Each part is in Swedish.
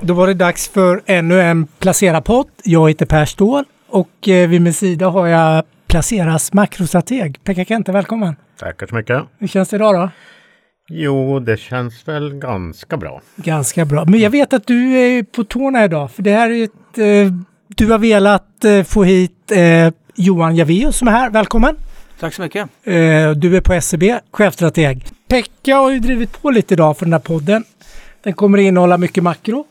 Då var det dags för ännu en Placera-podd. Jag heter Per Ståhl och eh, vid min sida har jag Placeras makrostrateg. Pekka Kente, välkommen! Tackar så mycket! Hur känns det idag då? Jo, det känns väl ganska bra. Ganska bra. Men jag vet att du är på tårna idag, för det här är ett... Eh, du har velat eh, få hit eh, Johan Javeus som är här. Välkommen! Tack så mycket! Eh, du är på SEB, chefstrateg. Pekka har ju drivit på lite idag för den här podden. Den kommer att innehålla mycket makro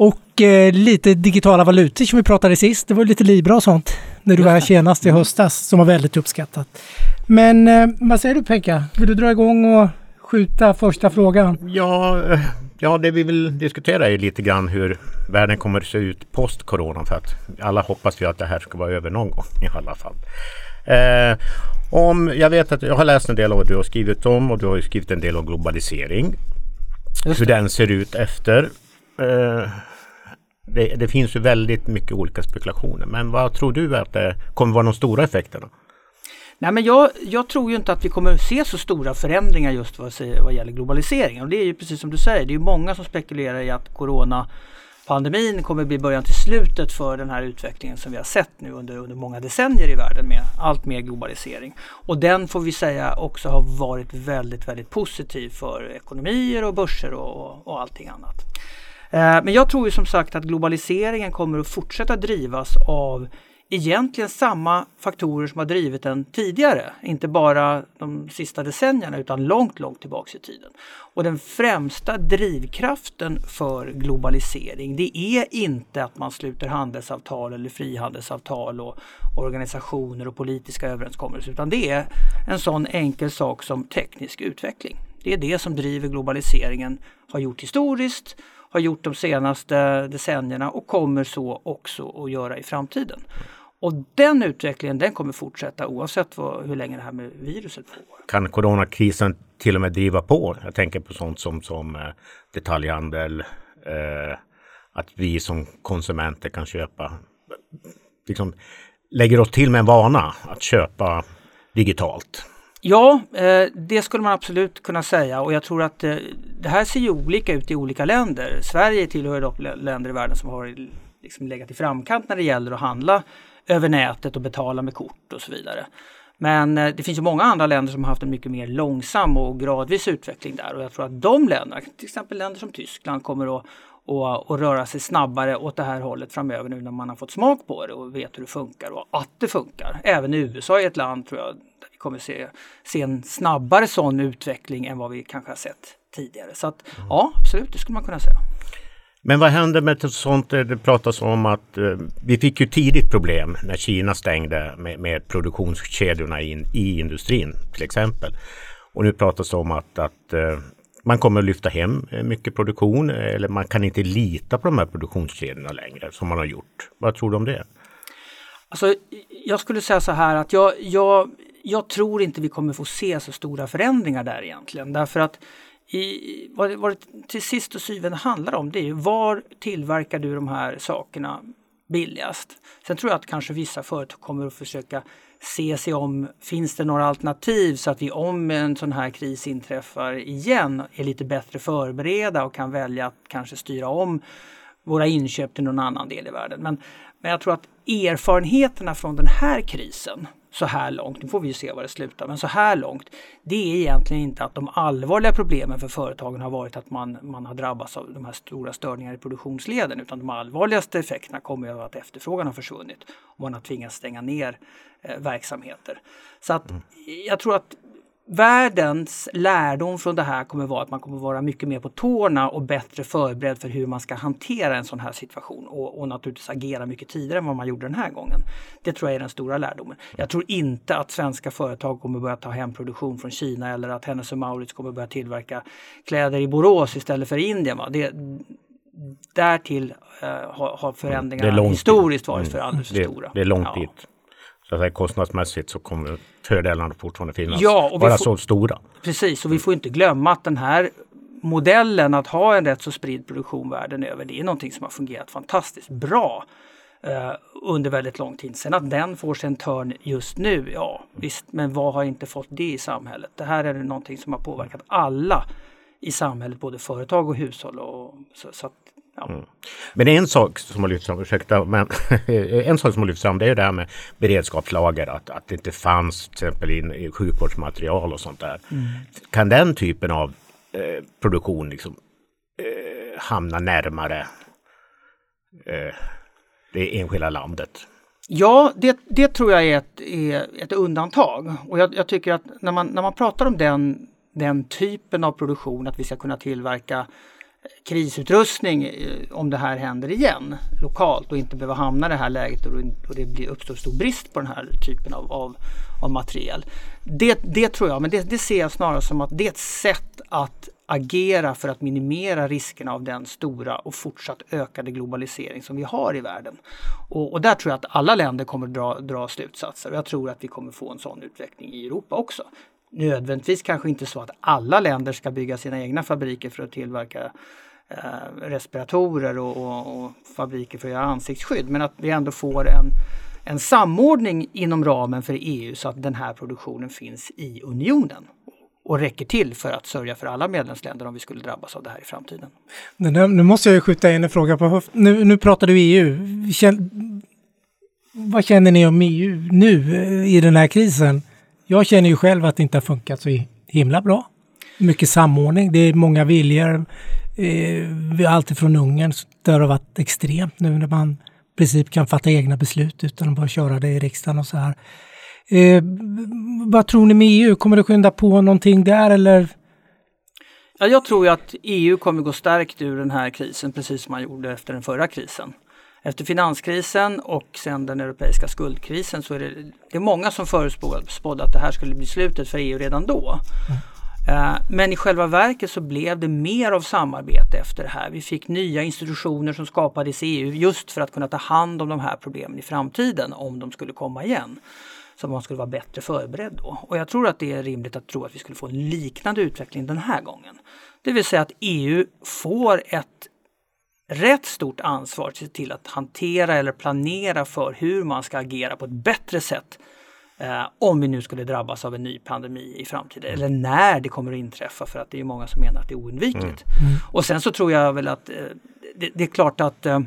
och eh, lite digitala valutor som vi pratade sist. Det var lite Libra och sånt när du var här senast i höstas som var väldigt uppskattat. Men eh, vad säger du Pekka? Vill du dra igång och skjuta första frågan? Ja, eh, ja, det vi vill diskutera är lite grann hur världen kommer att se ut post corona för att alla hoppas ju att det här ska vara över någon gång i alla fall. Eh, om, jag vet att jag har läst en del av vad du har skrivit om och du har skrivit en del om globalisering. Hur den ser ut efter. Eh, det, det, finns ju väldigt mycket olika spekulationer. Men vad tror du att det kommer vara de stora effekterna? Nej, men jag, jag, tror ju inte att vi kommer att se så stora förändringar just vad, vad gäller globaliseringen. Och det är ju precis som du säger, det är många som spekulerar i att coronapandemin kommer bli början till slutet för den här utvecklingen som vi har sett nu under, under många decennier i världen med allt mer globalisering. Och den får vi säga också har varit väldigt, väldigt positiv för ekonomier och börser och, och allting annat. Eh, men jag tror ju som sagt att globaliseringen kommer att fortsätta drivas av egentligen samma faktorer som har drivit den tidigare. Inte bara de sista decennierna utan långt, långt tillbaks i tiden. Och den främsta drivkraften för globalisering det är inte att man sluter handelsavtal eller frihandelsavtal och organisationer och politiska överenskommelser utan det är en sån enkel sak som teknisk utveckling. Det är det som driver globaliseringen, har gjort historiskt har gjort de senaste decennierna och kommer så också att göra i framtiden. Och den utvecklingen den kommer fortsätta oavsett vad, hur länge det här med viruset pågår. Kan coronakrisen till och med driva på? Jag tänker på sånt som, som eh, detaljhandel, eh, att vi som konsumenter kan köpa, liksom lägger oss till med en vana att köpa digitalt. Ja, eh, det skulle man absolut kunna säga och jag tror att eh, det här ser ju olika ut i olika länder. Sverige tillhör dock länder i världen som har liksom legat i framkant när det gäller att handla över nätet och betala med kort och så vidare. Men eh, det finns ju många andra länder som har haft en mycket mer långsam och gradvis utveckling där och jag tror att de länderna, till exempel länder som Tyskland, kommer att och, och, röra sig snabbare åt det här hållet framöver nu när man har fått smak på det och vet hur det funkar och att det funkar. Även USA är ett land tror jag där vi kommer se, se en snabbare sån utveckling än vad vi kanske har sett tidigare. Så att mm. ja, absolut, det skulle man kunna säga. Men vad händer med sånt det pratas om att eh, vi fick ju tidigt problem när Kina stängde med, med produktionskedjorna in, i industrin till exempel. Och nu pratas det om att, att eh, man kommer att lyfta hem eh, mycket produktion eller man kan inte lita på de här produktionskedjorna längre som man har gjort. Vad tror du om det? Alltså, jag skulle säga så här att jag, jag, jag tror inte vi kommer få se så stora förändringar där egentligen. Därför att i, vad, vad det till sist och syvende handlar om det är var tillverkar du de här sakerna billigast? Sen tror jag att kanske vissa företag kommer att försöka se sig om, finns det några alternativ så att vi om en sån här kris inträffar igen är lite bättre förberedda och kan välja att kanske styra om våra inköp till någon annan del i världen. Men, men jag tror att erfarenheterna från den här krisen så här långt, nu får vi ju se var det slutar, men så här långt, det är egentligen inte att de allvarliga problemen för företagen har varit att man, man har drabbats av de här stora störningarna i produktionsleden, utan de allvarligaste effekterna kommer av att efterfrågan har försvunnit och man har tvingats stänga ner eh, verksamheter. Så att mm. jag tror att världens lärdom från det här kommer vara att man kommer vara mycket mer på tårna och bättre förberedd för hur man ska hantera en sån här situation och, och naturligtvis agera mycket tidigare än vad man gjorde den här gången. Det tror jag är den stora lärdomen. Jag tror inte att svenska företag kommer börja ta hem produktion från Kina eller att Hennes Mauritz kommer börja tillverka kläder i Borås istället för i Indien. Va? Det, därtill uh, har, har förändringarna historiskt varit för alldeles för stora. Det är långt ja. dit säga, kostnadsmässigt så kommer fördelarna fortfarande finnas. Ja, och vara så stora. Precis, och vi får inte glömma att den här modellen att ha en rätt så spridd produktion världen över, det är någonting som har fungerat fantastiskt bra eh, under väldigt lång tid. Sen att den får sig en törn just nu, ja visst, men vad har inte fått det i samhället? Det här är någonting som har påverkat alla i samhället, både företag och hushåll. Och, så, så att, ja. mm. Men en sak som har lyfts fram, ursäkta, men en sak som har lyfts fram det är det här med beredskapslager, att, att det inte fanns till exempel in, sjukvårdsmaterial och sånt där. Mm. Kan den typen av eh, produktion liksom, eh, hamna närmare eh, det enskilda landet? Ja, det, det tror jag är ett, är ett undantag. Och jag, jag, tycker att när man, när man pratar om den, den typen av produktion, att vi ska kunna tillverka krisutrustning eh, om det här händer igen lokalt och inte behöva hamna i det här läget och det uppstår stor brist på den här typen av, av, av materiel. Det, det tror jag, men det, det, ser jag snarare som att det är ett sätt att agera för att minimera riskerna av den stora och fortsatt ökade globalisering som vi har i världen. Och, och där tror jag att alla länder kommer dra, dra slutsatser och jag tror att vi kommer få en sån utveckling i Europa också nödvändigtvis kanske inte så att alla länder ska bygga sina egna fabriker för att tillverka eh, respiratorer och, och, och, fabriker för att göra ansiktsskydd. Men att vi ändå får en, en samordning inom ramen för EU så att den här produktionen finns i unionen och räcker till för att sörja för alla medlemsländer om vi skulle drabbas av det här i framtiden. Nu måste jag skjuta in en fråga på höft. Nu, nu pratar du EU. Vad känner ni om EU nu eh, i den här krisen? Jag känner ju själv att det inte har funkat så himla bra. Mycket samordning, det är många viljor. Eh, Ungern där det har varit extremt nu när man i princip kan fatta egna beslut utan att bara köra det i riksdagen och så här. Eh, vad tror ni med EU? Kommer det skynda på någonting där eller? Ja, jag tror ju att EU kommer gå stärkt ur den här krisen precis som man gjorde efter den förra krisen. Efter finanskrisen och sen den europeiska skuldkrisen så är det, det är många som förutspådde att det här skulle bli slutet för EU redan då. Mm. Men i själva verket så blev det mer av samarbete efter det här. Vi fick nya institutioner som skapades i EU just för att kunna ta hand om de här problemen i framtiden om de skulle komma igen. Så man skulle vara bättre förberedd då. Och jag tror att det är rimligt att tro att vi skulle få en liknande utveckling den här gången. Det vill säga att EU får ett rätt stort ansvar att se till att hantera eller planera för hur man ska agera på ett bättre sätt eh, om vi nu skulle drabbas av en ny pandemi i framtiden eller när det kommer att inträffa för att det är många som menar att det är oundvikligt. Mm. Mm. Och sen så tror jag väl att eh, det, det, är klart att eh,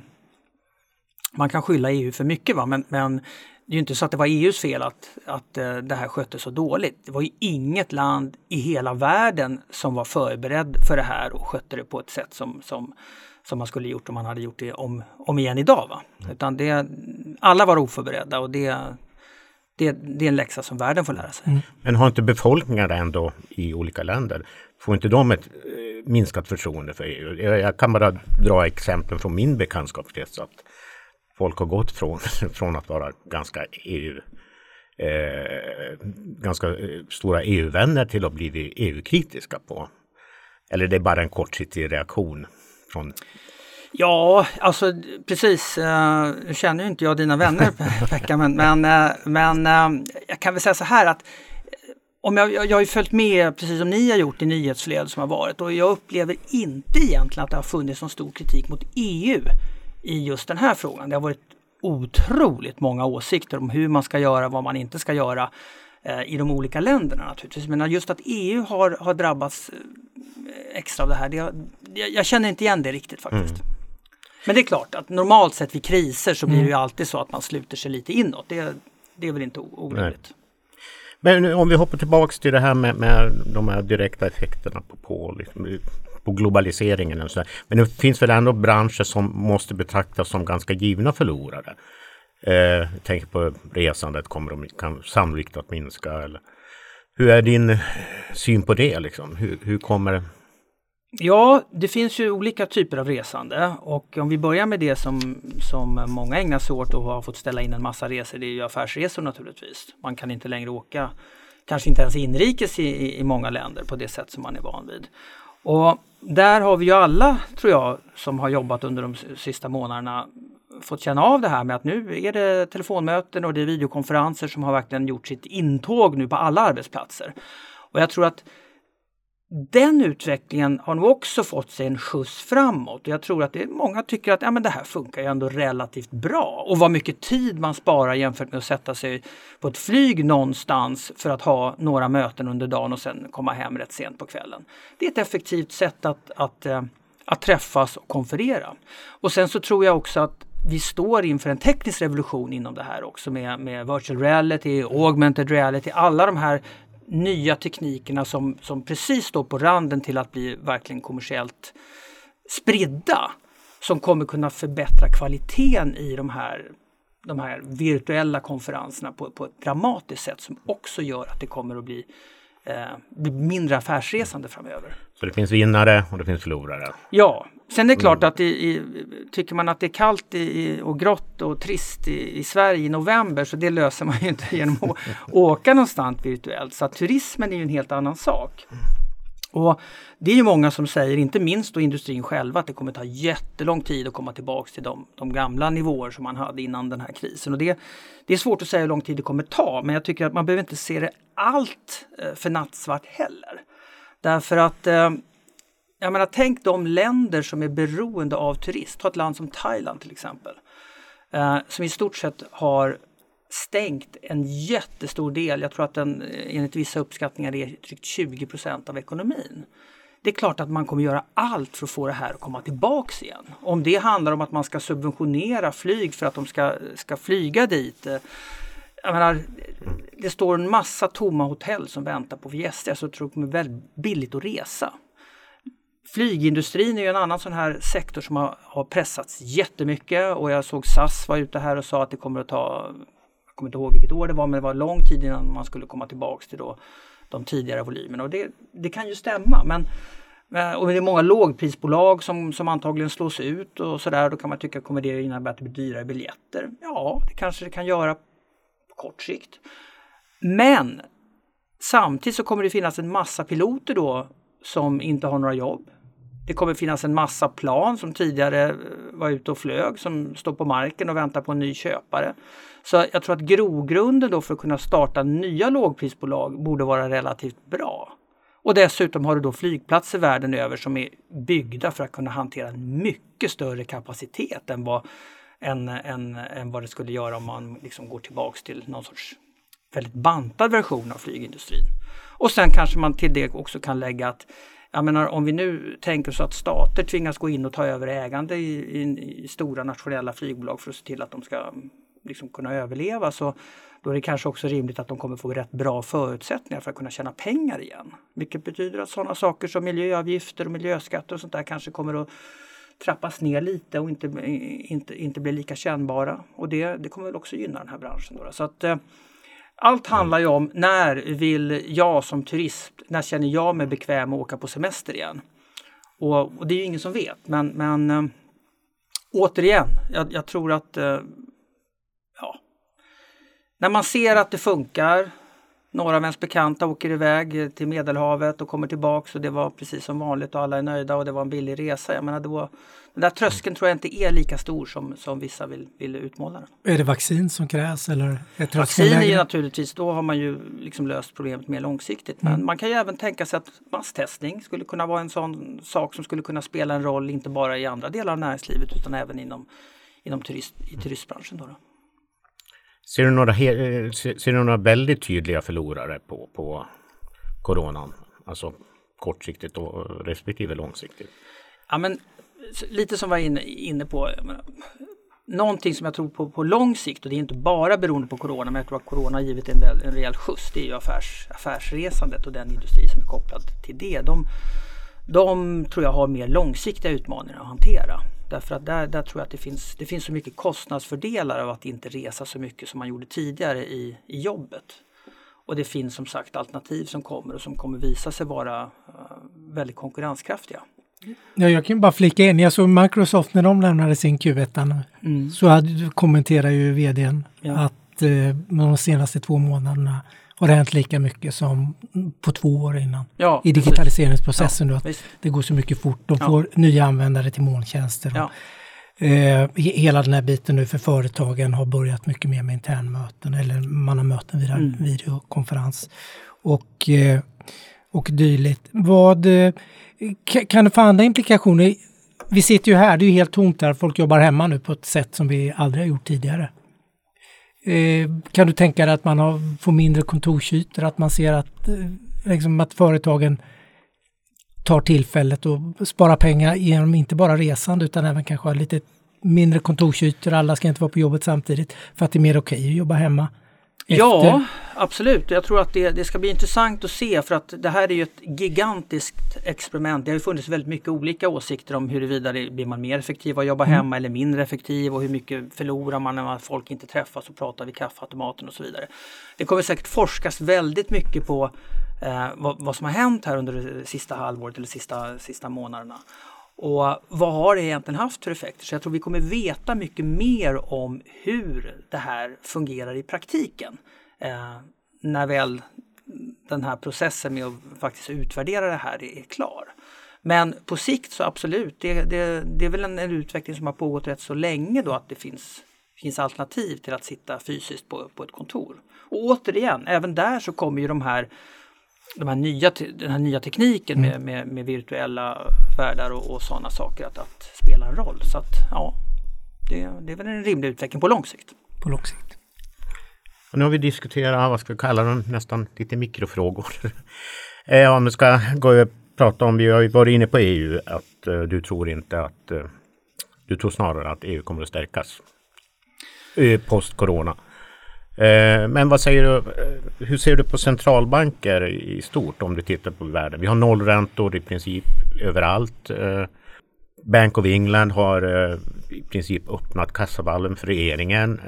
man kan skylla EU för mycket va? Men, men det är ju inte så att det var EUs fel att, att uh, det här sköttes så dåligt. Det var ju inget land i hela världen som var förberedd för det här och skötte det på ett sätt som, som som man skulle gjort om man hade gjort det om, om igen idag. Va? Mm. Utan det, alla var oförberedda och det, det, det är en läxa som världen får lära sig. Mm. Men har inte befolkningar ändå i olika länder, får inte de ett eh, minskat förtroende för EU? Jag, jag, kan bara dra exempel från min bekantskapskrets att folk har gått från, från att vara ganska EU eh, ganska eh, stora EU-vänner till att bli EU-kritiska på. Eller det är bara en kortsiktig reaktion från Ja, alltså precis. Uh, nu känner ju inte jag dina vänner Pekka, men, men, uh, men uh, jag kan väl säga så här att om jag, jag, jag har ju följt med, precis som ni har gjort, i nyhetsflödet som har varit och jag upplever inte egentligen att det har funnits någon stor kritik mot EU i just den här frågan. Det har varit otroligt många åsikter om hur man ska göra, vad man inte ska göra i de olika länderna naturligtvis. Men just att EU har, har drabbats extra av det här. Det, jag, jag, känner inte igen det riktigt faktiskt. Mm. Men det är klart att normalt sett vid kriser så blir det ju mm. alltid så att man sluter sig lite inåt. Det, det är väl inte orimligt. Men om vi hoppar tillbaks till det här med, med de här direkta effekterna på, på, liksom, på globaliseringen. Och så Men det finns väl ändå branscher som måste betraktas som ganska givna förlorare. Eh, jag tänker på resandet kommer de, kan sannolikt att minska. Eller, hur är din syn på det? Liksom? Hur, hur kommer Ja, det finns ju olika typer av resande och om vi börjar med det som, som många ägnar sig åt och har fått ställa in en massa resor, det är ju affärsresor naturligtvis. Man kan inte längre åka, kanske inte ens inrikes i, i många länder på det sätt som man är van vid. Och där har vi ju alla, tror jag, som har jobbat under de sista månaderna fått känna av det här med att nu är det telefonmöten och det är videokonferenser som har verkligen gjort sitt intåg nu på alla arbetsplatser. Och jag tror att den utvecklingen har nog också fått sig en skjuts framåt. Jag tror att det, många tycker att ja, men det här funkar ju ändå relativt bra. Och vad mycket tid man sparar jämfört med att sätta sig på ett flyg någonstans för att ha några möten under dagen och sen komma hem rätt sent på kvällen. Det är ett effektivt sätt att, att, att, att träffas och konferera. Och sen så tror jag också att vi står inför en teknisk revolution inom det här också med, med virtual reality, augmented reality, alla de här nya teknikerna som, som precis står på randen till att bli verkligen kommersiellt spridda. Som kommer kunna förbättra kvaliteten i de här, de här virtuella konferenserna på, på ett dramatiskt sätt som också gör att det kommer att bli eh, mindre affärsresande framöver. Så det finns vinnare och det finns förlorare? Ja, sen är det klart mm. att i, i, tycker man att det är kallt i, och grått och trist i, Sverige i november så det löser man ju inte genom att åka någonstans virtuellt. Så turismen är ju en helt annan sak. Och Det är ju många som säger, inte minst då industrin själva, att det kommer ta jättelång tid att komma tillbaks till de, de gamla nivåer som man hade innan den här krisen. Och det, det är svårt att säga hur lång tid det kommer ta, men jag tycker att man behöver inte se det allt eh, för nattsvart heller. Därför att eh, jag menar, tänk de länder som är beroende av turism. Ta ett land som Thailand till exempel. Eh, som i stort sett har stängt en jättestor del, jag tror att den eh, enligt vissa uppskattningar är drygt 20 procent av ekonomin. Det är klart att man kommer göra allt för att få det här att komma tillbaks igen. Om det handlar om att man ska subventionera flyg för att de ska, ska flyga dit. Eh, jag menar, det står en massa tomma hotell som väntar på gäster så jag tror det kommer väldigt billigt att resa. Flygindustrin är ju en annan sån här sektor som har, har pressats jättemycket och jag såg SAS var ute här och sa att det kommer att ta jag kommer inte ihåg vilket år det var, men det var lång tid innan man skulle komma tillbaks till då de tidigare volymerna. Och det, det kan ju stämma. Men, och det är många lågprisbolag som, som antagligen slås ut och sådär. Då kan man tycka, kommer det innebära att det blir dyrare biljetter? Ja, det kanske det kan göra på kort sikt. Men samtidigt så kommer det finnas en massa piloter då som inte har några jobb. Det kommer finnas en massa plan som tidigare eh, var ute och flög som står på marken och väntar på en ny köpare. Så jag tror att grogrunden då för att kunna starta nya lågprisbolag borde vara relativt bra. Och dessutom har du då flygplatser världen över som är byggda för att kunna hantera en mycket större kapacitet än vad, än, än, än vad det skulle göra om man liksom går tillbaks till någon sorts väldigt bantad version av flygindustrin. Och sen kanske man till det också kan lägga att jag menar om vi nu tänker så att stater tvingas gå in och ta över ägande i, i, i stora nationella flygbolag för att se till att de ska liksom kunna överleva så då är det kanske också rimligt att de kommer få rätt bra förutsättningar för att kunna tjäna pengar igen. Vilket betyder att sådana saker som miljöavgifter och miljöskatter och sånt där kanske kommer att trappas ner lite och inte, inte, inte bli lika kännbara. Och det, det kommer väl också gynna den här branschen. Då. Så att, eh, allt handlar ju om när vill jag som turist, när känner jag mig bekväm att åka på semester igen? Och, och det är ju ingen som vet men, men äh, återigen, jag, jag, tror att äh, ja, när man ser att det funkar, några av ens bekanta åker iväg till Medelhavet och kommer tillbaks och det var precis som vanligt och alla är nöjda och det var en billig resa. Jag menar, var, den där tröskeln tror jag inte är lika stor som, som vissa vill, vill utmåla den. Är det vaccin som krävs eller? Är vaccin är ju naturligtvis, då har man ju liksom löst problemet mer långsiktigt. Men mm. man kan ju även tänka sig att masstestning skulle kunna vara en sån sak som skulle kunna spela en roll inte bara i andra delar av näringslivet utan även inom, inom turist, i turistbranschen. Då, då. Ser du några, eh, ser du några väldigt tydliga förlorare på, på coronan? Alltså kortsiktigt och respektive långsiktigt? Ja, men, lite som var inne, inne på. Någonting som jag tror på på lång sikt och det är inte bara beroende på corona men jag tror att corona har givit en, en rejäl skjuts. Det är ju affärs, affärsresandet och den industri som är kopplad till det. De, de tror jag har mer långsiktiga utmaningar att hantera. Därför att där, där tror jag att det finns, det finns så mycket kostnadsfördelar av att inte resa så mycket som man gjorde tidigare i, i jobbet. Och det finns som sagt alternativ som kommer och som kommer visa sig vara uh, väldigt konkurrenskraftiga. Ja, jag kan bara flika in, jag såg Microsoft när de lämnade sin Q1 mm. så hade, kommenterade ju vdn ja. att eh, de senaste två månaderna har det hänt lika mycket som på två år innan. Ja, I digitaliseringsprocessen. Ja, då, att det går så mycket fort. De får nya användare till molntjänster. Och, eh, hela den här biten nu för företagen har börjat mycket mer med internmöten eller man har möten via mm. videokonferens. Och, eh, och dylikt. Vad, eh, kan det få andra implikationer? Vi sitter ju här, det är helt tomt här. Folk jobbar hemma nu på ett sätt som vi aldrig har gjort tidigare. Eh, kan du tänka dig att man har, får mindre kontorsytor, att man ser att, eh, liksom att företagen tar tillfället och sparar pengar genom inte bara resande utan även kanske lite mindre kontorsytor. Alla ska inte vara på jobbet samtidigt för att det är mer okej att jobba hemma. Ja, absolut. Jag tror att det, det, ska bli intressant att se för att det här är ju ett gigantiskt experiment. Det har ju funnits väldigt mycket olika åsikter om huruvida det blir man mer effektiv att jobba mm. hemma eller mindre effektiv och hur mycket förlorar man när folk inte träffas och pratar vid kaffeautomaten och så vidare. Det kommer säkert forskas väldigt mycket på eh, vad, vad, som har hänt här under det sista halvåret eller sista, sista månaderna. Och vad har det egentligen haft för effekter? Så jag tror vi kommer veta mycket mer om hur det här fungerar i praktiken. Eh, när väl den här processen med att faktiskt utvärdera det här är klar. Men på sikt så absolut, det, det, det är väl en, en, utveckling som har pågått rätt så länge då att det finns, finns alternativ till att sitta fysiskt på, på ett kontor. Och återigen, även där så kommer ju de här de här nya, den här nya tekniken med, mm. med, med virtuella världar och, och sådana saker att, att, spela en roll. Så att ja, det, det är väl en rimlig utveckling på lång sikt. På lång sikt. Och nu har vi diskuterat, vad ska vi kalla dem, nästan lite mikrofrågor. eh, om vi ska gå och prata om, vi har ju varit inne på EU, att eh, du tror inte att, eh, du tror snarare att EU kommer att stärkas eh, post corona. Eh, men vad säger du, eh, hur ser du på centralbanker i stort om du tittar på världen? Vi har nollräntor i princip överallt. Eh, Bank of England har i princip öppnat kassavalven för regeringen.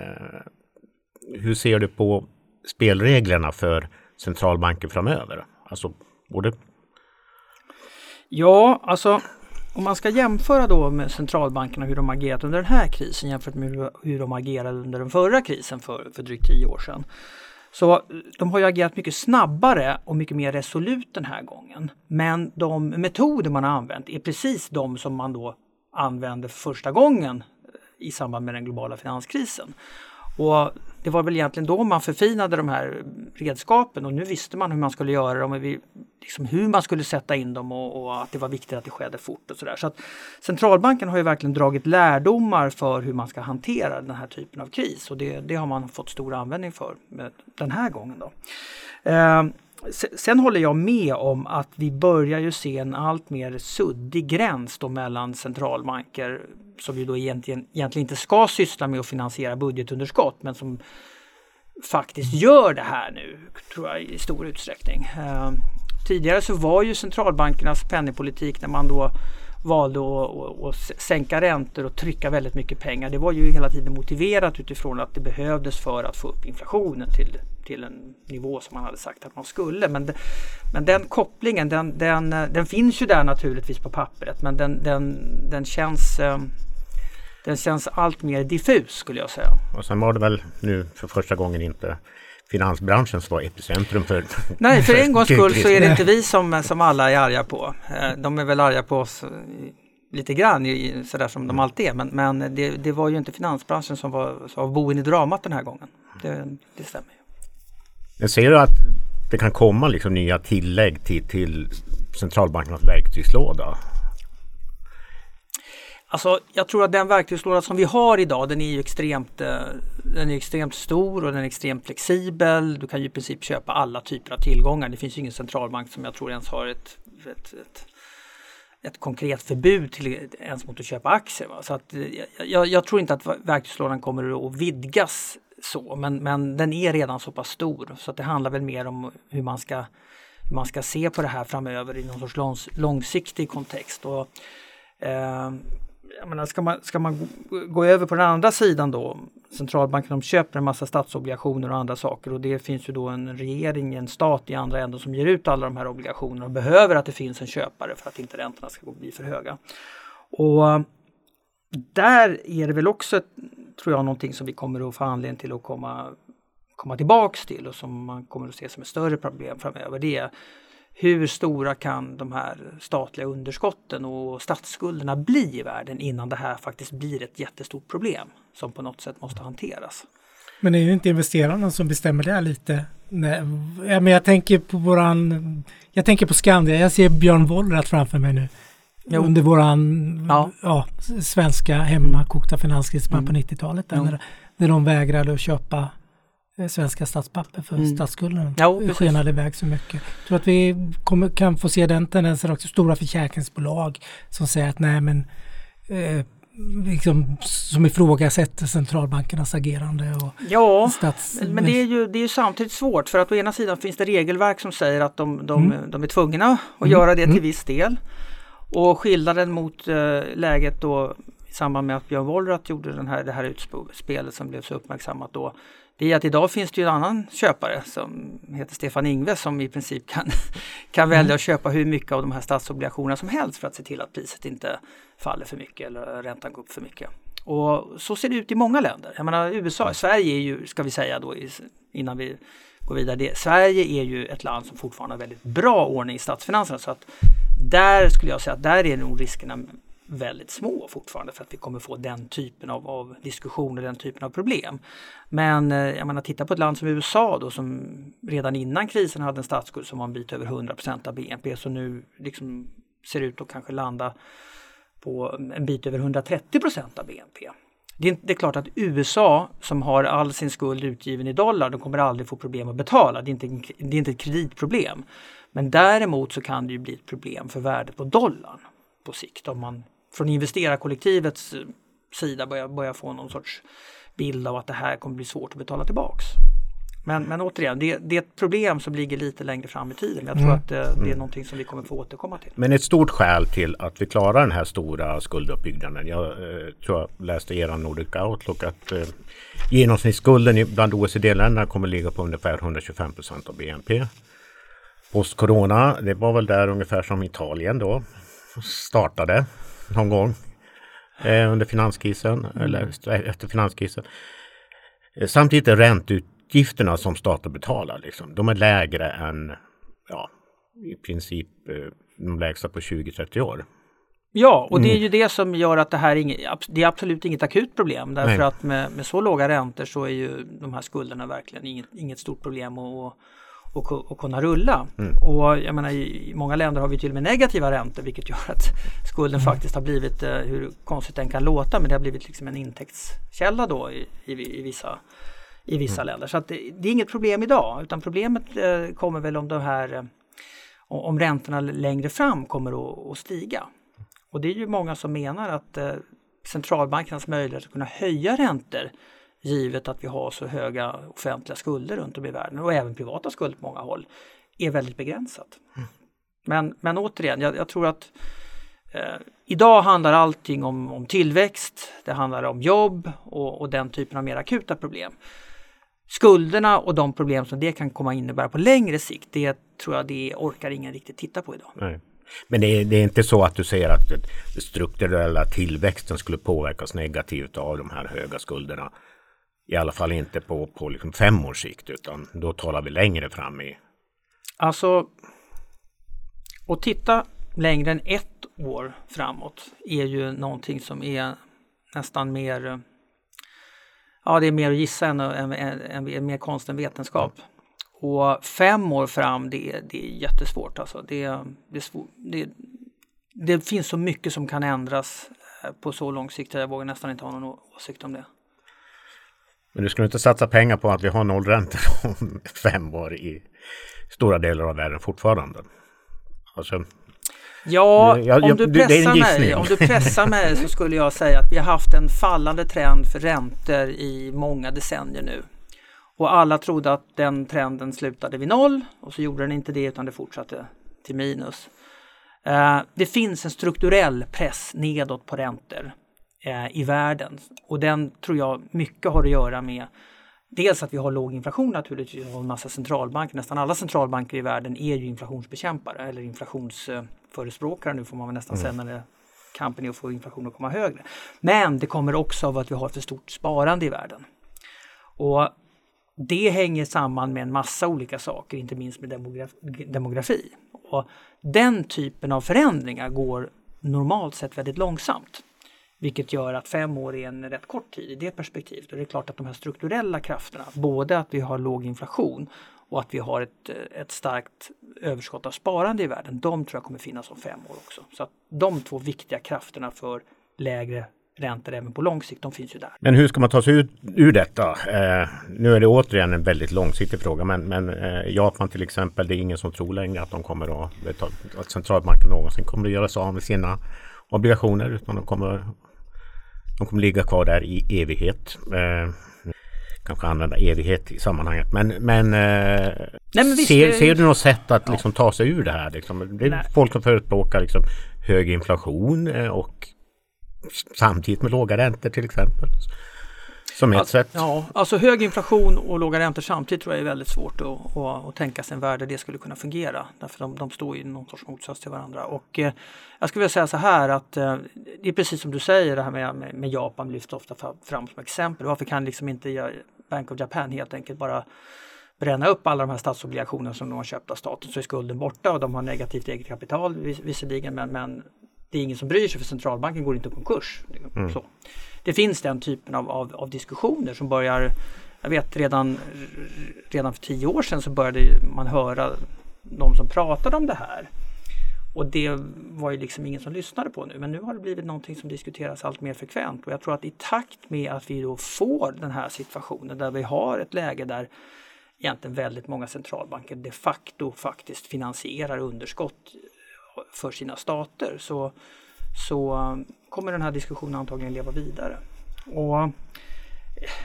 Hur ser du på spelreglerna för centralbanker framöver? Alltså både Ja, alltså om man ska jämföra då med centralbankerna hur de agerat under den här krisen jämfört med hur de agerade under den förra krisen för, för drygt tio år sedan. Så de har ju agerat mycket snabbare och mycket mer resolut den här gången. Men de metoder man har använt är precis de som man då använde för första gången i samband med den globala finanskrisen. Och det var väl egentligen då man förfinade de här redskapen och nu visste man hur man skulle göra dem, liksom hur man skulle sätta in dem och, och, att det var viktigt att det skedde fort och sådär. Så att centralbanken har ju verkligen dragit lärdomar för hur man ska hantera den här typen av kris och det, det har man fått stor användning för den här gången. Då. Eh, Sen håller jag med om att vi börjar ju se en allt mer suddig gräns då mellan centralbanker som ju då egentligen, egentligen inte ska syssla med att finansiera budgetunderskott men som faktiskt gör det här nu, tror jag i stor utsträckning. Eh, tidigare så var ju centralbankernas penningpolitik när man då valde att, att, sänka räntor och trycka väldigt mycket pengar. Det var ju hela tiden motiverat utifrån att det behövdes för att få upp inflationen till, till en nivå som man hade sagt att man skulle. Men, men den kopplingen den, den, den finns ju där naturligtvis på pappret men den, den, den känns eh, den känns allt mer diffus skulle jag säga. Och sen var det väl nu för första gången inte finansbranschen som var epicentrum för... Nej, för en gångs skull så är det inte vi som, som alla är arga på. Eh, de är väl arga på oss eh, lite grann, sådär som de alltid är. Men, men det, det, var ju inte finansbranschen som var, som var boen i dramat den här gången. Det, det stämmer. Men ser du att det kan komma liksom nya tillägg till, till centralbankernas verktygslåda? Alltså, jag tror att den verktygslåda som vi har idag den är ju extremt, eh, den är extremt stor och den är extremt flexibel. Du kan ju i princip köpa alla typer av tillgångar. Det finns ju ingen centralbank som jag tror ens har ett, ett, ett, ett konkret förbud till, ens mot att köpa aktier. Va? Så att, eh, jag, jag, tror inte att verktygslådan kommer att vidgas så, men, men den är redan så pass stor så att det handlar väl mer om hur man ska, hur man ska se på det här framöver i någon sorts långs, långsiktig kontext. Och, eh, jag menar, ska, man, ska man gå över på den andra sidan då, centralbanken de köper en massa statsobligationer och andra saker och det finns ju då en regering, en stat i andra änden som ger ut alla de här obligationerna och behöver att det finns en köpare för att inte räntorna ska bli för höga. Och eh, där är det väl också, tror jag, någonting som vi kommer att få anledning till att komma, komma tillbaks till och som man kommer att se som ett större problem framöver. Det är hur stora kan de här statliga underskotten och statsskulderna bli i världen innan det här faktiskt blir ett jättestort problem som på något sätt måste hanteras. Men är det inte investerarna som bestämmer det här lite? Nej, men jag tänker på våran, jag tänker på Skandia, jag ser Björn Wollrat framför mig nu. Jo. Under våran ja. Ja, svenska hemmakokta finanskris mm. på 90-talet. Där, när, de vägrade att köpa svenska statspapper för mm. statsskulden jo, skenade iväg så mycket. Jag tror att vi kommer, kan få se den tendensen också. Stora försäkringsbolag som säger att nej men eh, liksom, som ifrågasätter centralbankernas agerande. Och ja, stats... men det är, ju, det är ju samtidigt svårt för att å ena sidan finns det regelverk som säger att de, de, mm. de är tvungna att mm. göra det till mm. viss del. Och skillnaden mot eh, läget då i samband med att Björn Wollrat gjorde den här, det här utspelet som blev så uppmärksammat då. Det är att idag finns det ju en annan köpare som heter Stefan Ingves som i princip kan, kan välja mm. att köpa hur mycket av de här statsobligationerna som helst för att se till att priset inte faller för mycket eller räntan går upp för mycket. Och så ser det ut i många länder. Jag menar USA, Sverige är ju, ska vi säga då innan vi går vidare, det, Sverige är ju ett land som fortfarande har väldigt bra ordning i statsfinanserna så att där skulle jag säga att där är nog riskerna väldigt små fortfarande för att vi kommer få den typen av, av diskussioner, den typen av problem. Men eh, jag menar, titta på ett land som USA då som redan innan krisen hade en statsskuld som var en bit över 100% av BNP så nu liksom ser ut att kanske landa på en bit över 130% av BNP. Det är, det är, klart att USA som har all sin skuld utgiven i dollar, de kommer aldrig få problem att betala. Det är inte, det är inte ett kreditproblem. Men däremot så kan det ju bli ett problem för värdet på dollarn på sikt om man från investerarkollektivets eh, sida börjar, börjar få någon sorts bild av att det här kommer bli svårt att betala tillbaks. Men, men återigen, det, det, är ett problem som ligger lite längre fram i tiden. Jag tror mm. att det, det, är mm. någonting som vi kommer få återkomma till. Men ett stort skäl till att vi klarar den här stora skulduppbyggnaden. Jag eh, tror jag läste er Nordic Outlook att eh, genomsnittsskulden bland OECD-länderna kommer ligga på ungefär 125 procent av BNP. Post-corona, det var väl där ungefär som Italien då startade någon gång eh, under finanskrisen eller efter finanskrisen. Eh, samtidigt är ränteutgifterna som staten betalar, liksom, de är lägre än ja, i princip eh, de lägsta på 20-30 år. Ja, och det är mm. ju det som gör att det här är, inget, det är absolut inget akut problem. Därför Nej. att med, med, så låga räntor så är ju de här skulderna verkligen inget, inget stort problem att och, och kunna rulla. Mm. Och jag menar i många länder har vi till och med negativa räntor vilket gör att skulden mm. faktiskt har blivit, eh, hur konstigt den kan låta, men det har blivit liksom en intäktskälla då i, i, i vissa, i vissa mm. länder. Så det, det, är inget problem idag utan problemet eh, kommer väl om de här eh, om räntorna längre fram kommer att, att, stiga. Och det är ju många som menar att eh, centralbankernas möjlighet att kunna höja räntor givet att vi har så höga offentliga skulder runt om i världen och även privata skulder på många håll, är väldigt begränsat. Mm. Men, men återigen, jag, jag tror att eh, idag handlar allting om, om tillväxt, det handlar om jobb och, och, den typen av mer akuta problem. Skulderna och de problem som det kan komma innebära på längre sikt, det tror jag det orkar ingen riktigt titta på idag. Nej. Men det är, det är, inte så att du säger att den strukturella tillväxten skulle påverkas negativt av de här höga skulderna i alla fall inte på, på liksom fem års sikt utan då talar vi längre fram i... Alltså, att titta längre än ett år framåt är ju någonting som är nästan mer Ja, det är mer att gissa än, än, än, än mer konst än vetenskap. Mm. Och fem år fram, det är, det är jättesvårt alltså. Det, det, är svår, det, det finns så mycket som kan ändras eh, på så lång sikt. Jag vågar nästan inte ha någon åsikt om det. Men du skulle inte satsa pengar på att vi har nollräntor om fem år i stora delar av världen fortfarande? Alltså, ja, jag, om, du pressar mig, om du pressar mig så skulle jag säga att vi har haft en fallande trend för räntor i många decennier nu. Och alla trodde att den trenden slutade vid noll och så gjorde den inte det utan det fortsatte till minus. Uh, det finns en strukturell press nedåt på räntor eh, i världen. Och den tror jag mycket har att göra med Dels att vi har låg inflation naturligtvis, vi har en massa centralbanker, nästan alla centralbanker i världen är ju inflationsbekämpare eller inflationsförespråkare nu får man väl nästan mm. säga när det, kampen är att få inflationen att komma högre. Men det kommer också av att vi har för stort sparande i världen. Och det hänger samman med en massa olika saker, inte minst med demografi. Och den typen av förändringar går normalt sett väldigt långsamt. Vilket gör att fem år är en rätt kort tid i det perspektivet. Och det är klart att de här strukturella krafterna, både att vi har låg inflation och att vi har ett, ett starkt överskott av sparande i världen, de tror jag kommer finnas om fem år också. Så att de två viktiga krafterna för lägre räntor även på lång sikt, de finns ju där. Men hur ska man ta sig ut ur detta? Eh, nu är det återigen en väldigt långsiktig fråga men, men eh, Japan till exempel, det är ingen som tror längre att de kommer att, att centralbanken någonsin kommer att göra sig av med sina obligationer utan de kommer, de kommer ligga kvar där i evighet. Eh, kanske använda evighet i sammanhanget. Men, men, eh, Nej, men ser, ser, du något sätt att ja. liksom, ta sig ur det här? Liksom? Det är Nej. folk som förespråkar liksom, hög inflation eh, och samtidigt med låga räntor till exempel. Som ett alltså, sätt. Ja, alltså hög inflation och låga räntor samtidigt tror jag är väldigt svårt att, att, att tänka sig en värld där det skulle kunna fungera. Därför de, de står i någon sorts motsats till varandra. Och eh, jag skulle vilja säga så här att eh, det är precis som du säger det här med, med, med Japan lyfts ofta fram som exempel. Varför kan liksom inte Bank of Japan helt enkelt bara bränna upp alla de här statsobligationerna som de har köpt av staten så är skulden borta och de har negativt eget kapital visserligen men, men det är ingen som bryr sig för centralbanken går inte i konkurs. Mm. Så. Det finns den typen av, av, av, diskussioner som börjar, jag vet redan, redan för tio år sedan så började man höra de som pratade om det här. Och det var ju liksom ingen som lyssnade på nu men nu har det blivit någonting som diskuteras allt mer frekvent och jag tror att i takt med att vi då får den här situationen där vi har ett läge där egentligen väldigt många centralbanker de facto faktiskt finansierar underskott för sina stater så, så kommer den här diskussionen antagligen leva vidare. Och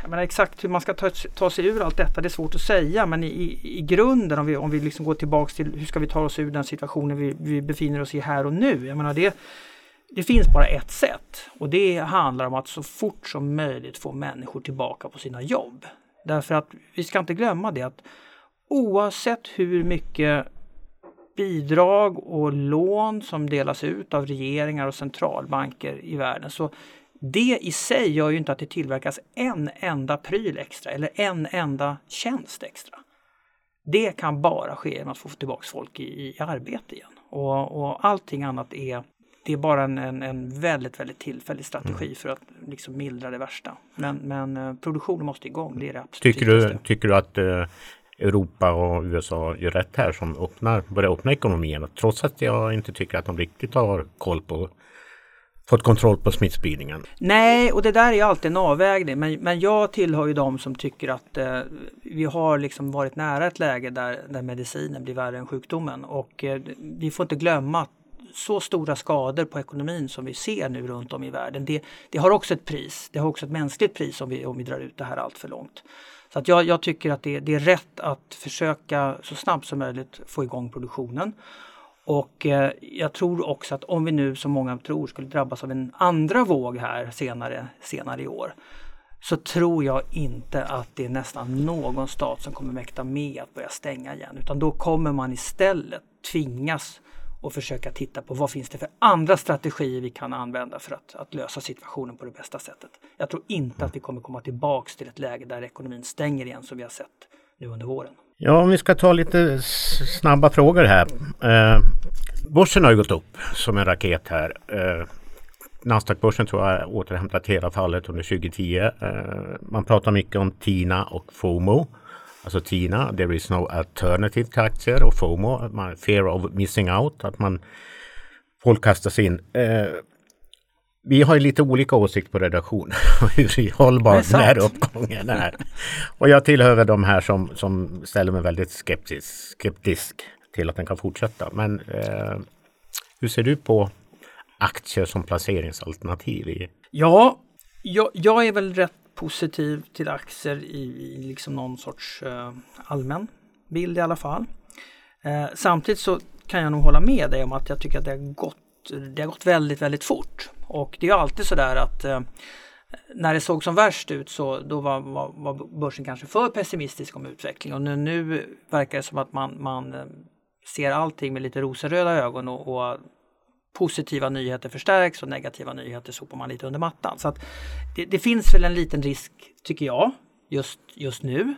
jag menar, exakt hur man ska ta, ta sig ur allt detta, det är svårt att säga men i, i grunden om vi, om vi liksom går tillbaks till hur ska vi ta oss ur den situationen vi, vi befinner oss i här och nu. Jag menar, det, det finns bara ett sätt och det handlar om att så fort som möjligt få människor tillbaka på sina jobb. Därför att vi ska inte glömma det att oavsett hur mycket bidrag och lån som delas ut av regeringar och centralbanker i världen så det i sig gör ju inte att det tillverkas en enda pryl extra eller en enda tjänst extra. Det kan bara ske genom att få tillbaka folk i, i arbete igen. Och, och allting annat är det är bara en, en, en väldigt, väldigt tillfällig strategi mm. för att liksom mildra det värsta. Men, men eh, produktionen måste igång, det är det absolut tycker du, tycker du att eh, Europa och USA gör rätt här som öppnar, börjar öppna ekonomierna trots att jag inte tycker att de riktigt har koll på fått kontroll på smittspridningen. Nej, och det där är alltid en avvägning. Men, men jag tillhör ju de som tycker att eh, vi har liksom varit nära ett läge där, där medicinen blir värre än sjukdomen. Och eh, vi får inte glömma att så stora skador på ekonomin som vi ser nu runt om i världen, det, det har också ett pris. Det har också ett mänskligt pris om vi, om vi drar ut det här allt för långt. Så att jag, jag tycker att det, det, är rätt att försöka så snabbt som möjligt få igång produktionen. Och eh, jag tror också att om vi nu som många tror skulle drabbas av en andra våg här senare, senare i år så tror jag inte att det är nästan någon stat som kommer mäkta med att börja stänga igen utan då kommer man istället tvingas och försöka titta på vad finns det för andra strategier vi kan använda för att, att lösa situationen på det bästa sättet. Jag tror inte att vi kommer komma tillbaks till ett läge där ekonomin stänger igen som vi har sett nu under våren. Ja, om vi ska ta lite snabba frågor här. Eh, börsen har ju gått upp som en raket här. Eh, Nasdaq-börsen tror jag återhämtat hela fallet under 2010. Eh, man pratar mycket om TINA och FOMO. Alltså TINA, there is no alternative till aktier och FOMO, fear of missing out, att man folk kastas in. Eh, vi har ju lite olika åsikt på redaktion hur hållbar den här uppgången är. Och jag tillhör de här som, som ställer mig väldigt skeptisk, skeptisk till att den kan fortsätta. Men eh, hur ser du på aktier som placeringsalternativ? I? Ja, jag, jag är väl rätt positiv till aktier i, i liksom någon sorts eh, allmän bild i alla fall. Eh, samtidigt så kan jag nog hålla med dig om att jag tycker att det har gått, det har gått väldigt, väldigt fort. Och det är alltid så där att eh, när det såg som värst ut så då var, var, var börsen kanske för pessimistisk om utvecklingen och nu, nu verkar det som att man, man eh, ser allting med lite rosenröda ögon och, och positiva nyheter förstärks och negativa nyheter sopar man lite under mattan. Så det, det finns väl en liten risk, tycker jag, just, just nu.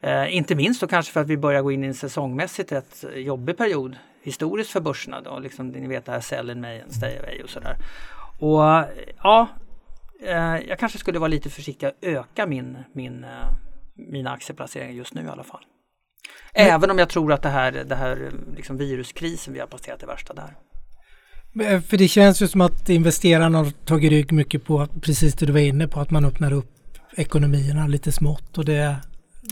Eh, inte minst då kanske för att vi börjar gå in i en säsongmässigt rätt jobbig period historiskt för börserna. Då. Liksom, ni vet det här sell in May and stay away och sådär. Och ja, eh, jag kanske skulle vara lite försiktig att öka min, min, eh, mina aktieplaceringar just nu i alla fall. Även om jag tror att det här, det här liksom viruskrisen vi har passerat det värsta där. Eh, för det känns ju som att investerarna har tagit rygg mycket på precis det du var inne på, att man öppnar upp ekonomierna lite smått och det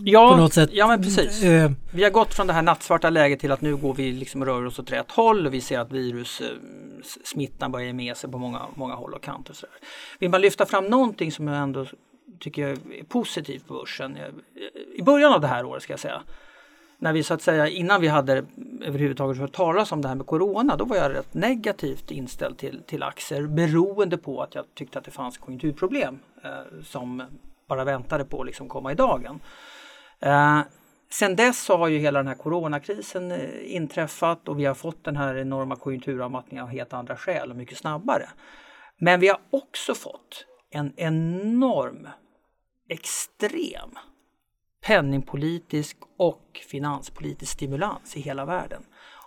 Ja, på något sätt, ja men precis. Eh, vi har gått från det här nattsvarta läget till att nu går vi liksom och rör oss åt rätt håll och vi ser att virussmittan eh, börjar med sig på många, många håll och kanter. Så där. Vill man lyfta fram någonting som jag ändå tycker är positivt på börsen. Eh, I början av det här året ska jag säga. När vi så att säga innan vi hade överhuvudtaget hört talas om det här med Corona då var jag rätt negativt inställd till, till aktier beroende på att jag tyckte att det fanns konjunkturproblem eh, som bara väntade på att liksom komma i dagen. Eh, sen dess så har ju hela den här coronakrisen eh, inträffat och vi har fått den här enorma konjunkturavmattningen av helt andra skäl och mycket snabbare. Men vi har också fått en enorm, extrem penningpolitisk och finanspolitisk stimulans i hela världen.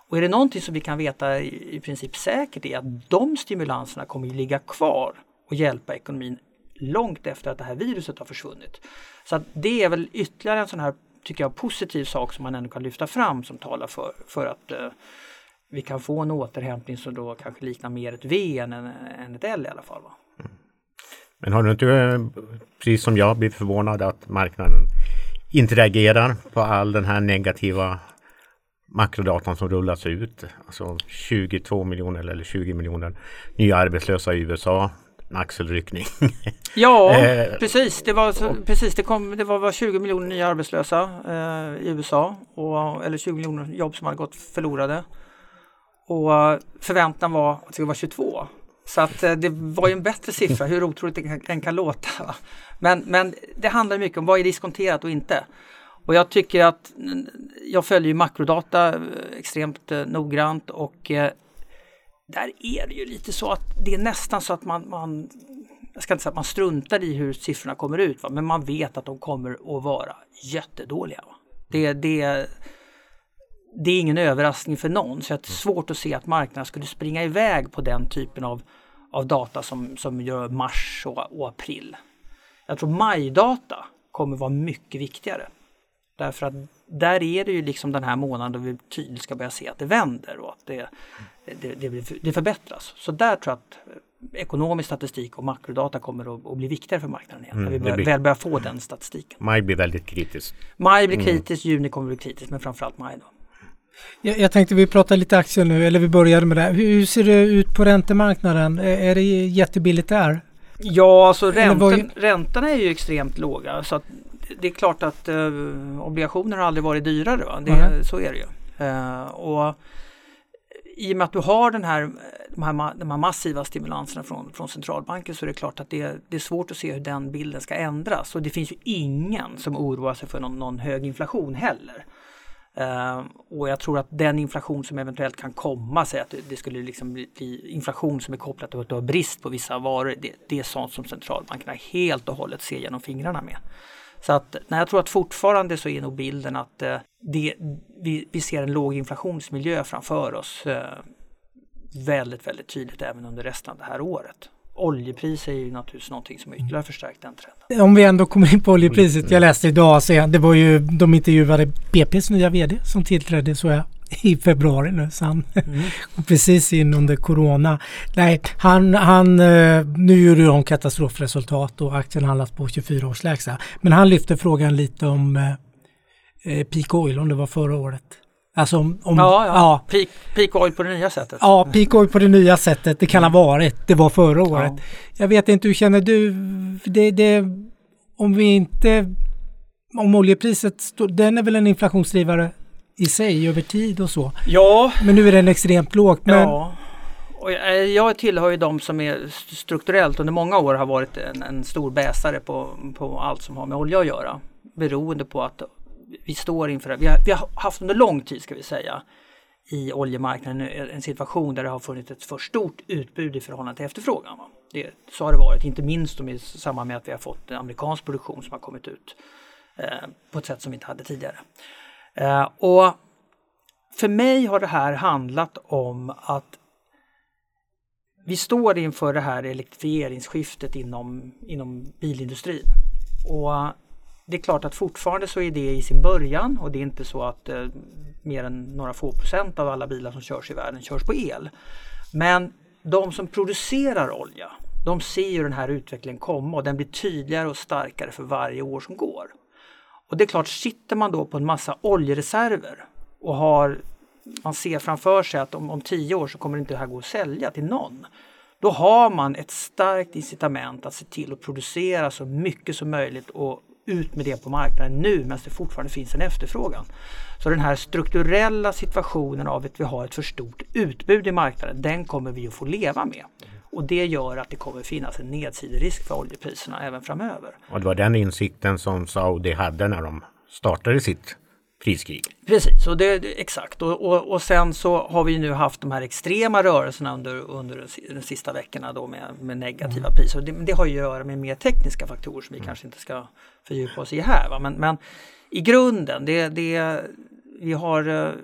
Och är det någonting som vi kan veta i, i princip säkert är att de stimulanserna kommer att ligga kvar och hjälpa ekonomin långt efter att det här viruset har försvunnit. Så det är väl ytterligare en sån här, tycker jag, positiv sak som man ändå kan lyfta fram som talar för, för att eh, vi kan få en återhämtning som då kanske liknar mer ett V än, än ett L i alla fall. Va? Mm. Men har du inte, eh, precis som jag, blivit förvånad att marknaden inte reagerar på all den här negativa makrodatan som rullas ut. Alltså 22 miljoner eller 20 miljoner nya arbetslösa i USA en axelryckning. Ja, eh, precis. Det var, precis, det kom, det var 20 miljoner nya arbetslösa eh, i USA. Och, eller 20 miljoner jobb som hade gått förlorade. Och förväntan var att det skulle vara 22. Så att eh, det var ju en bättre siffra, hur otroligt det kan, kan låta. Men, men det handlar mycket om vad är diskonterat och inte. Och jag tycker att jag följer makrodata eh, extremt eh, noggrant och där är det ju lite så att det är nästan så att man, man jag ska inte säga att man struntar i hur siffrorna kommer ut, va? men man vet att de kommer att vara jättedåliga. Va? Det, det, det är ingen överraskning för någon, så det är svårt att se att marknaden skulle springa iväg på den typen av, av data som, som gör mars och, och april. Jag tror majdata kommer vara mycket viktigare. Därför att där är det ju liksom den här månaden då vi tydligt ska börja se att det vänder och att det, det, det, det förbättras. Så där tror jag att ekonomisk statistik och makrodata kommer att, att bli viktigare för marknaden igen. Mm, när vi bör, blir... väl börjar få den statistiken. Maj blir väldigt kritisk. Maj blir mm. kritisk, mm. juni kommer bli kritisk men framförallt maj då. Jag, jag tänkte vi pratar lite aktier nu, eller vi började med det. Hur ser det ut på räntemarknaden? Är det jättebilligt där? Ja, alltså räntan, räntorna är ju extremt låga. Så det är klart att eh, obligationer har aldrig varit dyrare. Va? Det, mm. Så är det ju. Eh, och i och med att du har den här, de, här, de här massiva stimulanserna från, från centralbanken så är det klart att det, det, är svårt att se hur den bilden ska ändras. Och det finns ju ingen som oroar sig för någon, någon hög inflation heller. Ehm, och jag tror att den inflation som eventuellt kan komma, säg att det, skulle liksom bli, bli, inflation som är kopplat till att du har brist på vissa varor, det, det är sånt som centralbankerna helt och hållet ser genom fingrarna med. Så att nej, jag tror att fortfarande så är nog bilden att eh, det, vi, vi, ser en låg inflationsmiljö framför oss eh, väldigt, väldigt tydligt även under resten av det här året. Oljepris är ju naturligtvis någonting som ytterligare förstärkt den trenden. Om vi ändå kommer in på oljepriset. Jag läste idag, det var ju, de intervjuade BPs nya VD som tillträdde så jag i februari nu. Så han mm. precis in under Corona. Nej, han, han, eh, nu gjorde de katastrofresultat och aktien handlas på 24 års lägsta. Men han lyfte frågan lite om eh, eh, peak oil, om det var förra året. Alltså om, om ja, ja. ja. Peak, peak, oil på det nya sättet. Ja, peak oil på det nya sättet. Det kan ha varit. Det var förra året. Ja. Jag vet inte, hur känner du? Det, det, om vi inte... Om oljepriset, den är väl en inflationsdrivare i sig över tid och så. Ja. Men nu är den extremt lågt. Men... Ja. Och jag tillhör ju de som är strukturellt under många år har varit en, en stor bäsare på, på allt som har med olja att göra. Beroende på att vi står inför, vi har, vi har haft under lång tid ska vi säga, i oljemarknaden en situation där det har funnits ett för stort utbud i förhållande till efterfrågan. Det, så har det varit, inte minst i samband med att vi har fått en amerikansk produktion som har kommit ut eh, på ett sätt som vi inte hade tidigare. Eh, och för mig har det här handlat om att vi står inför det här elektrifieringsskiftet inom, inom bilindustrin. Och det är klart att fortfarande så är det i sin början och det är inte så att eh, mer än några få procent av alla bilar som körs i världen körs på el. Men de som producerar olja, de ser ju den här utvecklingen komma och den blir tydligare och starkare för varje år som går. Och det är klart, sitter man då på en massa oljereserver och har, man ser framför sig att om, om tio år så kommer det inte det här gå att sälja till någon. Då har man ett starkt incitament att se till att producera så mycket som möjligt och ut med det på marknaden nu medan det fortfarande finns en efterfrågan. Så den här strukturella situationen av att vi har ett för stort utbud i marknaden, den kommer vi att få leva med. Och det gör att det kommer finnas en nedsiderisk för oljepriserna även framöver. Och det var den insikten som Saudi hade när de startade sitt priskrig. Precis, och det, exakt. Och, och, och, sen så har vi nu haft de här extrema rörelserna under, under de sista veckorna då med, med negativa mm. priser. Det, det, har ju att göra med mer tekniska faktorer som vi mm. kanske inte ska fördjupa oss i här. Va? Men, men i grunden, det, det, vi, har,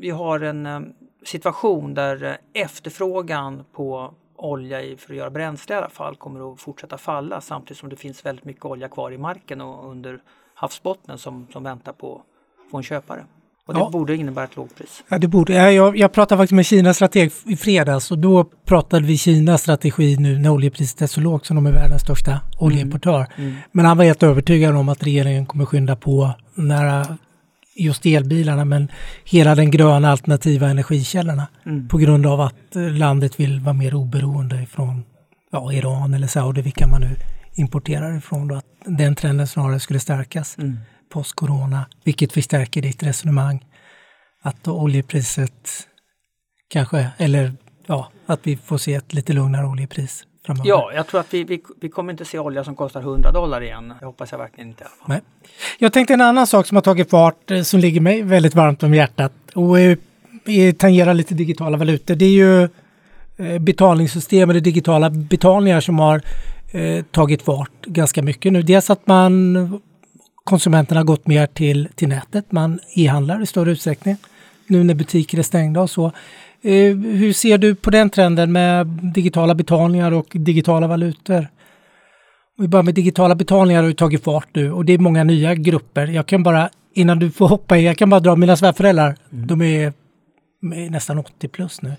vi har en situation där efterfrågan på olja i, för att göra bränsle i alla fall kommer att fortsätta falla samtidigt som det finns väldigt mycket olja kvar i marken och under havsbottnen som, som väntar på få en köpare. Och det ja. borde innebära ett lågpris. Ja, det borde. Jag, jag pratade faktiskt med Kinas strateg i fredags och då pratade vi Kinas strategi nu när oljepriset är så lågt som de är världens största oljeimportör. Mm. Mm. Men han var helt övertygad om att regeringen kommer skynda på när just elbilarna men hela den gröna alternativa energikällorna mm. på grund av att landet vill vara mer oberoende från ja, Iran eller Saudi, vilka man nu importerar ifrån. Då, att den trenden snarare skulle stärkas mm. Post-corona, vilket förstärker ditt resonemang att oljepriset kanske, eller ja, att vi får se ett lite lugnare oljepris framöver. Ja, jag tror att vi, vi, vi kommer inte se olja som kostar 100 dollar igen. Jag hoppas jag verkligen inte. Nej. Jag tänkte en annan sak som har tagit fart eh, som ligger mig väldigt varmt om hjärtat och tangerar lite digitala valutor. Det är ju eh, betalningssystem eller digitala betalningar som har eh, tagit fart ganska mycket nu. Dels att man konsumenterna har gått mer till, till nätet. Man e-handlar i större utsträckning nu när butiker är stängda och så. Eh, hur ser du på den trenden med digitala betalningar och digitala valutor? Vi börjar med digitala betalningar har ju tagit fart nu och det är många nya grupper. Jag kan bara, innan du får hoppa in, jag kan bara dra mina svärföräldrar, mm. de är, är, nästan 80 plus nu.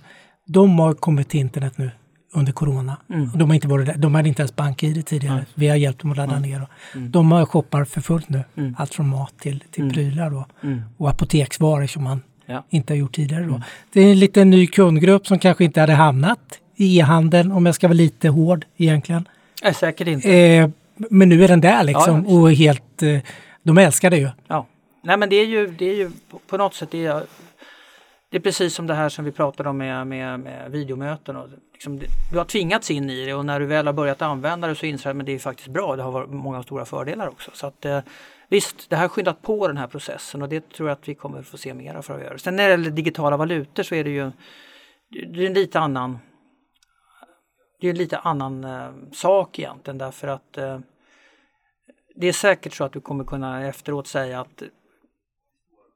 De har kommit till internet nu under corona. Mm. De, har inte varit där. de hade inte ens bank-id tidigare. Mm. Vi har hjälpt dem att ladda ner. Mm. De har shoppar för fullt nu. Mm. Allt från mat till, till mm. prylar då. Mm. och apoteksvaror som man ja. inte har gjort tidigare. Då. Det är en liten ny kundgrupp som kanske inte hade hamnat i e-handeln om jag ska vara lite hård egentligen. Nej, säkert inte. Eh, men nu är den där liksom ja, och helt, eh, de älskar det ju. Ja. Nej men det är ju, det är ju på något sätt, det är, det är precis som det här som vi pratade om med, med, med videomöten. Och liksom, du har tvingats in i det och när du väl har börjat använda det så inser du att det är faktiskt bra. Det har varit många stora fördelar också. Så att, eh, Visst, det här har skyndat på den här processen och det tror jag att vi kommer få se mer av framöver. Sen när det gäller digitala valutor så är det ju det är en lite annan det är en lite annan eh, sak egentligen därför att eh, det är säkert så att du kommer kunna efteråt säga att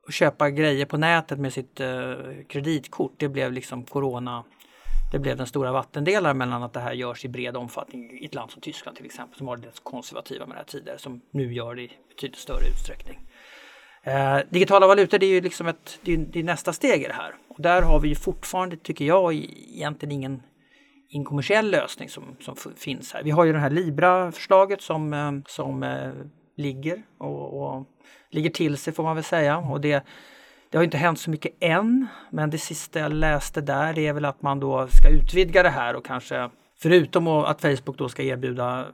köpa grejer på nätet med sitt eh, kreditkort, det blev liksom corona det blev den stora vattendelaren mellan att det här görs i bred omfattning i ett land som Tyskland till exempel som var det konservativa med det här tidigare som nu gör det i betydligt större utsträckning. Eh, digitala valutor det är ju liksom ett, det är, det är, nästa steg i det här och där har vi ju fortfarande, tycker jag, egentligen ingen, ingen kommersiell lösning som, som finns här. Vi har ju det här Libra-förslaget som, eh, som eh, ligger och, och ligger till sig får man väl säga och det det har inte hänt så mycket än, men det sista jag läste där är väl att man då ska utvidga det här och kanske Förutom att Facebook då ska erbjuda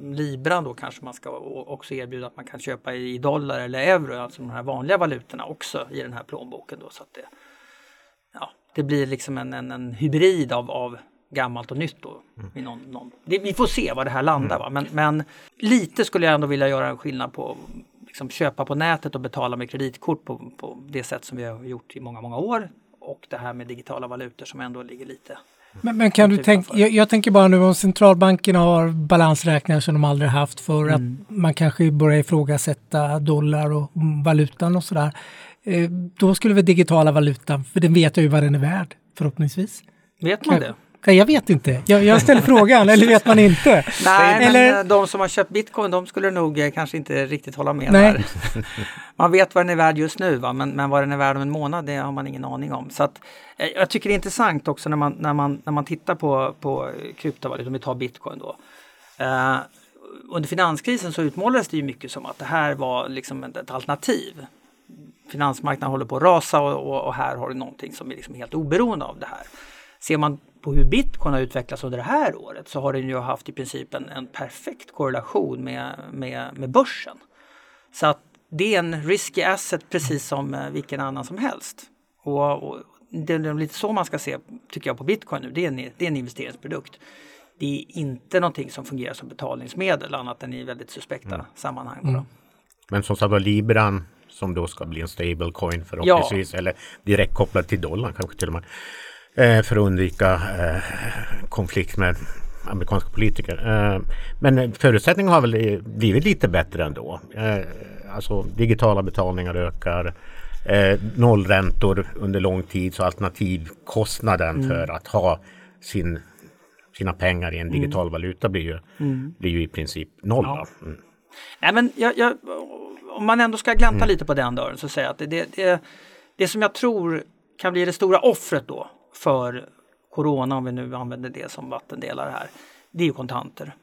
Libra då kanske man ska också erbjuda att man kan köpa i dollar eller euro, alltså de här vanliga valutorna också i den här plånboken. Då, så att det, ja, det blir liksom en, en, en hybrid av, av gammalt och nytt. Då, mm. någon, någon. Det, vi får se var det här landar. Mm. Va? Men, men, lite skulle jag ändå vilja göra en skillnad på liksom köpa på nätet och betala med kreditkort på, på det sätt som vi har gjort i många, många år. Och det här med digitala valutor som ändå ligger lite men, men kan du tänka, jag, jag, tänker bara nu om centralbankerna har balansräkningar som de aldrig haft för mm. att man kanske börjar ifrågasätta dollar och valutan och sådär. Eh, då skulle väl digitala valutan, för den vet jag ju vad den är värd förhoppningsvis. Vet man kan, Jag vet inte. Jag, jag ställer frågan, eller vet man inte? Nej, Eller- men eh, de som har köpt bitcoin de skulle nog eh, kanske inte riktigt hålla med Nej. där. Man vet vad den är värd just nu va? Men, men vad den är värd om en månad det har man ingen aning om. Så att, eh, jag tycker det är intressant också när man, när man, när man tittar på, på kryptovalutor, om vi tar bitcoin då. Eh, under finanskrisen så utmålades det ju mycket som att det här var liksom ett, ett alternativ. Finansmarknaden håller på att rasa och, och, och här har du någonting som är liksom helt oberoende av det här. Ser man på hur bitcoin har utvecklats under det här året så har den ju haft i princip en, en perfekt korrelation med, med, med börsen. Så att det är en risky asset precis som eh, vilken annan som helst. Och, och det är lite så man ska se, tycker jag, på bitcoin nu. Det är en, det är en investeringsprodukt. Det är inte någonting som fungerar som betalningsmedel annat än i väldigt suspekta sammanhang. bara. Men som sagt var Libran som då ska bli en stablecoin förhoppningsvis eller direkt kopplad till dollarn kanske till och med. Eh, för att undvika eh, konflikt med amerikanska politiker. Eh, men förutsättningarna har väl blivit lite bättre ändå. Alltså digitala betalningar ökar. Nollräntor under lång tid så alternativkostnaden för att ha sin, sina pengar i en digital valuta blir ju, blir ju i princip noll. Ja. Mm. Nej, men jag, jag, om man ändå ska glänta lite på den dörren så säger jag att det, det, det, det som jag tror kan bli det stora offret då för corona, om vi nu använder det som vattendelare här, det är ju kontanter.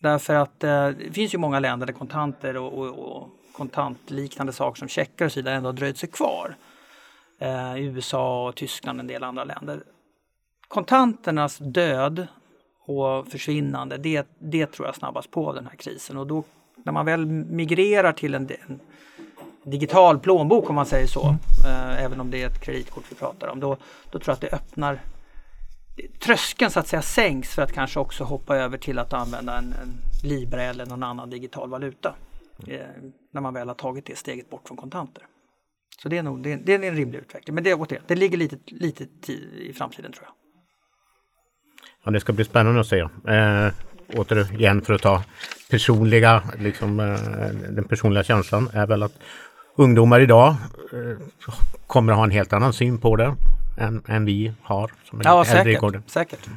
Därför att eh, det finns ju många länder där kontanter och, och, och kontantliknande saker som checkar och så vidare ändå har dröjt sig kvar. Eh, USA, och Tyskland och en del andra länder. Kontanternas död och försvinnande, det, det tror jag snabbast på den här krisen. Och då när man väl migrerar till en, en digital plånbok om man säger så, eh, även om det är ett kreditkort vi pratar om, då, då tror jag att det öppnar tröskeln så att säga sänks för att kanske också hoppa över till att använda en, en Libra eller någon annan digital valuta. Eh, när man väl har tagit det steget bort från kontanter. Så det är nog det, det är en rimlig utveckling. Men det, återigen, det ligger lite, lite tid i framtiden tror jag. Ja, det ska bli spännande att se. Eh, återigen för att ta personliga, liksom, eh, den personliga känslan är väl att ungdomar idag eh, kommer att ha en helt annan syn på det än, än vi har. Som är Ja, lite äldre i säkert. gården. säkert.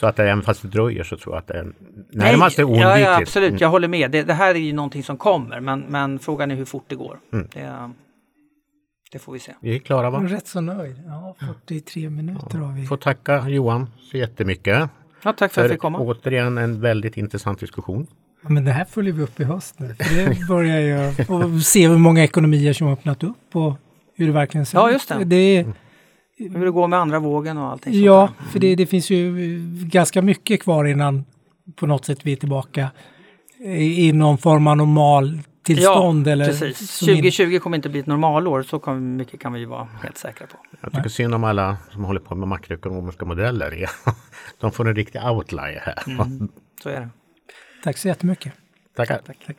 Så att även fast det dröjer så tror jag att det är närmast är Nej, oundvikligt. ja, ja, absolut, Mm. jag håller med. Det, det här är ju någonting som kommer men, men frågan är hur fort det går. Mm. Det, det får vi se. Vi är klara Jag är va? rätt så nöjd. Ja, 43 minuter har vi. Får tacka Johan så jättemycket. Ja, tack för att jag För fick komma. återigen en väldigt intressant diskussion. Ja, Men det här följer vi upp i höst nu. För det börjar ju och se hur många ekonomier som har öppnat upp och hur det verkligen ser Ja, ut. just det. det är, Hur det går med andra vågen och allting sånt ja, där. för det, det finns ju ganska mycket kvar innan på något sätt vi är tillbaka i i någon form av normal tillstånd. ja, eller precis. som in- 2020 kommer inte bli ett normalår, så kan, mycket kan vi vara helt säkra på. Jag tycker synd om alla som håller på med makroekonomiska modeller. De får en riktig outlier här. Mm. Så är det. Tack så jättemycket. Tackar. Tack.